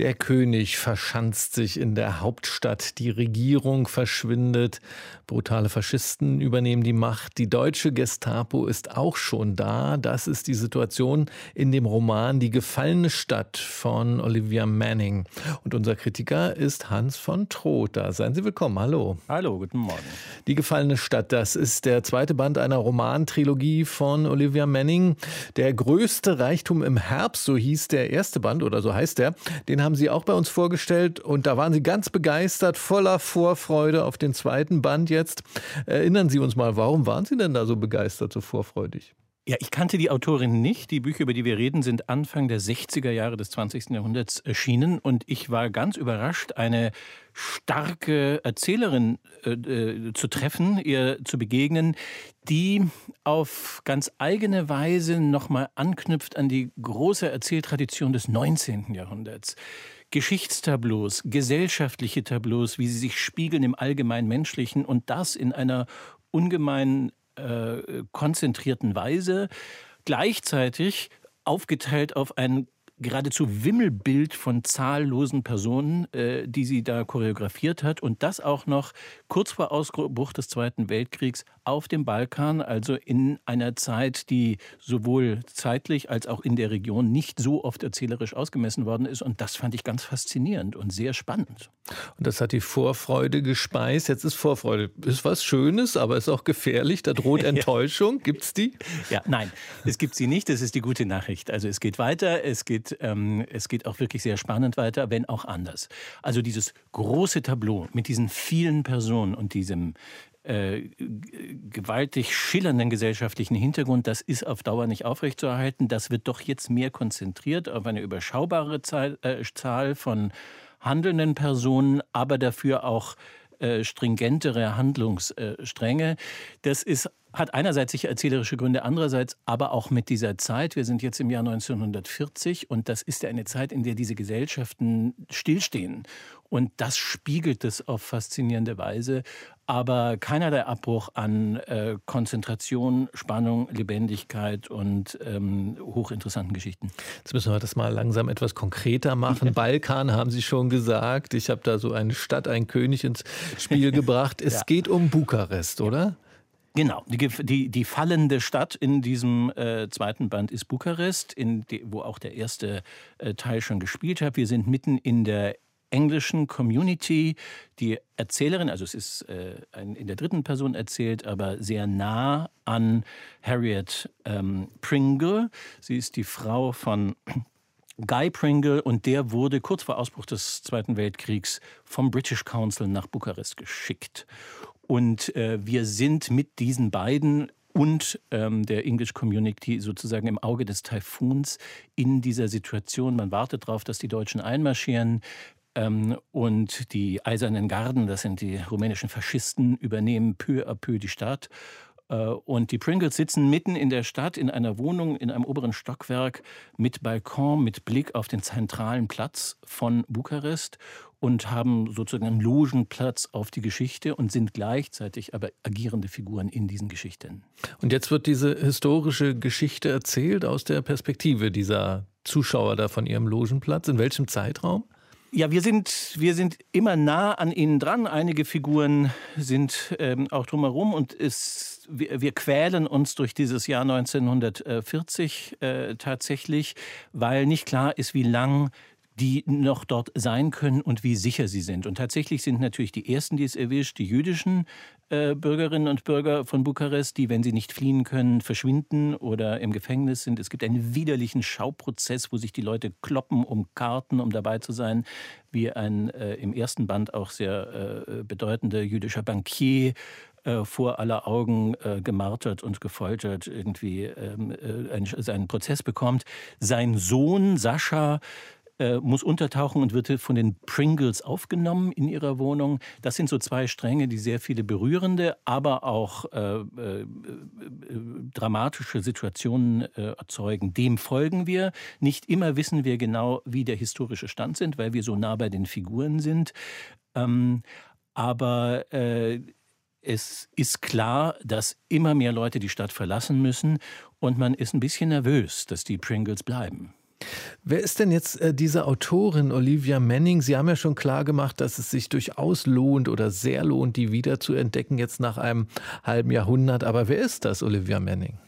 der König verschanzt sich in der Hauptstadt, die Regierung verschwindet, brutale Faschisten übernehmen die Macht, die deutsche Gestapo ist auch schon da. Das ist die Situation in dem Roman Die gefallene Stadt von Olivia Manning. Und unser Kritiker ist Hans von Trotha. Seien Sie willkommen. Hallo. Hallo, guten Morgen. Die gefallene Stadt, das ist der zweite Band einer Romantrilogie von Olivia Manning. Der größte Reichtum im Herbst, so hieß der erste Band oder so heißt der. Den haben Sie auch bei uns vorgestellt und da waren Sie ganz begeistert, voller Vorfreude auf den zweiten Band jetzt. Erinnern Sie uns mal, warum waren Sie denn da so begeistert, so vorfreudig? Ja, ich kannte die Autorin nicht. Die Bücher, über die wir reden, sind Anfang der 60er Jahre des 20. Jahrhunderts erschienen und ich war ganz überrascht, eine starke Erzählerin äh, äh, zu treffen, ihr zu begegnen, die auf ganz eigene Weise nochmal anknüpft an die große Erzähltradition des 19. Jahrhunderts. Geschichtstableaus, gesellschaftliche Tableaus, wie sie sich spiegeln im allgemein Menschlichen und das in einer ungemein äh, konzentrierten Weise, gleichzeitig aufgeteilt auf ein geradezu Wimmelbild von zahllosen Personen, äh, die sie da choreografiert hat und das auch noch kurz vor Ausbruch des Zweiten Weltkriegs auf dem Balkan, also in einer Zeit, die sowohl zeitlich als auch in der Region nicht so oft erzählerisch ausgemessen worden ist und das fand ich ganz faszinierend und sehr spannend. Und das hat die Vorfreude gespeist. Jetzt ist Vorfreude ist was Schönes, aber ist auch gefährlich. Da droht Enttäuschung. ja. Gibt's die? Ja, nein, es gibt sie nicht. Das ist die gute Nachricht. Also es geht weiter. Es geht ähm, es geht auch wirklich sehr spannend weiter, wenn auch anders. Also dieses große Tableau mit diesen vielen Personen und diesem äh, gewaltig schillernden gesellschaftlichen Hintergrund, das ist auf Dauer nicht aufrechtzuerhalten. Das wird doch jetzt mehr konzentriert auf eine überschaubare Zahl, äh, Zahl von handelnden Personen, aber dafür auch äh, stringentere Handlungsstränge. Das ist hat einerseits sicher erzählerische Gründe, andererseits aber auch mit dieser Zeit. Wir sind jetzt im Jahr 1940 und das ist ja eine Zeit, in der diese Gesellschaften stillstehen. Und das spiegelt es auf faszinierende Weise. Aber keinerlei Abbruch an äh, Konzentration, Spannung, Lebendigkeit und ähm, hochinteressanten Geschichten. Jetzt müssen wir das mal langsam etwas konkreter machen. Balkan haben Sie schon gesagt. Ich habe da so eine Stadt, ein König ins Spiel gebracht. Es ja. geht um Bukarest, oder? Genau, die, die, die, fallende Stadt in diesem äh, zweiten Band ist Bukarest, die, wo auch der erste äh, Teil schon gespielt hat. Wir sind mitten in der englischen Community. Die Erzählerin, also es ist äh, ein, in der dritten Person erzählt, aber sehr nah an Harriet ähm, Pringle. Sie ist die Frau von Guy Pringle und der wurde kurz vor Ausbruch des Zweiten Weltkriegs vom British Council nach Bukarest geschickt. Und äh, wir sind mit diesen beiden und ähm, der English Community sozusagen im Auge des Taifuns in dieser Situation. Man wartet darauf, dass die Deutschen einmarschieren. Ähm, und die Eisernen Garden, das sind die rumänischen Faschisten, übernehmen peu à peu die Stadt. Äh, und die Pringles sitzen mitten in der Stadt in einer Wohnung in einem oberen Stockwerk mit Balkon, mit Blick auf den zentralen Platz von Bukarest und haben sozusagen einen Logenplatz auf die Geschichte und sind gleichzeitig aber agierende Figuren in diesen Geschichten. Und jetzt wird diese historische Geschichte erzählt aus der Perspektive dieser Zuschauer da von ihrem Logenplatz. In welchem Zeitraum? Ja, wir sind, wir sind immer nah an ihnen dran. Einige Figuren sind ähm, auch drumherum und es, wir, wir, quälen uns durch dieses Jahr 1940 äh, tatsächlich, weil nicht klar ist, wie lang die noch dort sein können und wie sicher sie sind. Und tatsächlich sind natürlich die ersten, die es erwischt, die jüdischen äh, Bürgerinnen und Bürger von Bukarest, die, wenn sie nicht fliehen können, verschwinden oder im Gefängnis sind. Es gibt einen widerlichen Schauprozess, wo sich die Leute kloppen um Karten, um dabei zu sein, wie ein äh, im ersten Band auch sehr äh, bedeutender jüdischer Bankier äh, vor aller Augen äh, gemartert und gefoltert irgendwie ähm, äh, einen, seinen Prozess bekommt. Sein Sohn Sascha äh, muss untertauchen und wird von den Pringles aufgenommen in ihrer Wohnung. Das sind so zwei Stränge, die sehr viele berührende, aber auch äh, äh, dramatische Situationen äh, erzeugen. Dem folgen wir. Nicht immer wissen wir genau, wie der historische Stand sind, weil wir so nah bei den Figuren sind. Ähm, aber äh, es ist klar, dass immer mehr Leute die Stadt verlassen müssen und man ist ein bisschen nervös, dass die Pringles bleiben. Wer ist denn jetzt äh, diese Autorin Olivia Manning? Sie haben ja schon klar gemacht, dass es sich durchaus lohnt oder sehr lohnt, die wieder zu entdecken, jetzt nach einem halben Jahrhundert. Aber wer ist das, Olivia Manning?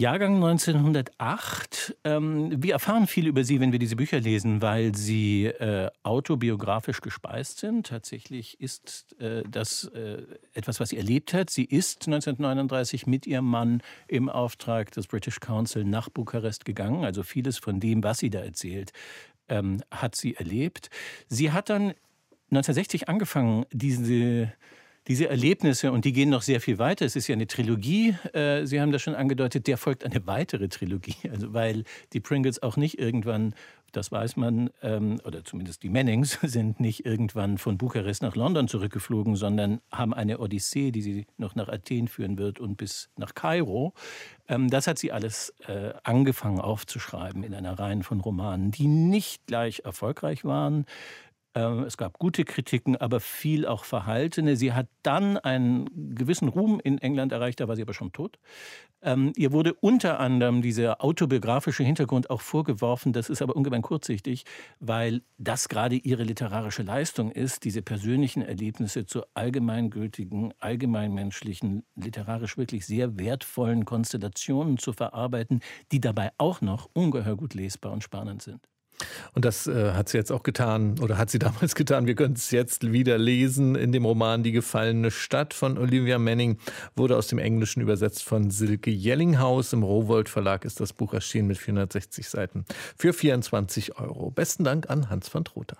Jahrgang 1908. Ähm, wir erfahren viel über sie, wenn wir diese Bücher lesen, weil sie äh, autobiografisch gespeist sind. Tatsächlich ist äh, das äh, etwas, was sie erlebt hat. Sie ist 1939 mit ihrem Mann im Auftrag des British Council nach Bukarest gegangen. Also vieles von dem, was sie da erzählt, ähm, hat sie erlebt. Sie hat dann 1960 angefangen, diese diese Erlebnisse, und die gehen noch sehr viel weiter, es ist ja eine Trilogie, äh, Sie haben das schon angedeutet, der folgt eine weitere Trilogie, also weil die Pringles auch nicht irgendwann, das weiß man, ähm, oder zumindest die Mannings sind nicht irgendwann von Bukarest nach London zurückgeflogen, sondern haben eine Odyssee, die sie noch nach Athen führen wird und bis nach Kairo. Ähm, das hat sie alles äh, angefangen aufzuschreiben in einer Reihe von Romanen, die nicht gleich erfolgreich waren. Ähm, es gab gute Kritiken, aber viel auch verhaltene. Sie hat dann einen gewissen Ruhm in England erreicht, da war sie aber schon tot. Ähm, ihr wurde unter anderem dieser autobiografische Hintergrund auch vorgeworfen. Das ist aber ungemein kurzsichtig, weil das gerade ihre literarische Leistung ist, diese persönlichen Erlebnisse zu allgemeingültigen, allgemeinmenschlichen, literarisch wirklich sehr wertvollen Konstellationen zu verarbeiten, die dabei auch noch ungeheuer gut lesbar und spannend sind. Und das äh, hat sie jetzt auch getan oder hat sie damals getan. Wir können es jetzt wieder lesen in dem Roman Die gefallene Stadt von Olivia Manning. Wurde aus dem Englischen übersetzt von Silke Jellinghaus. Im Rowold Verlag ist das Buch erschienen mit 460 Seiten für 24 Euro. Besten Dank an Hans van Trotha.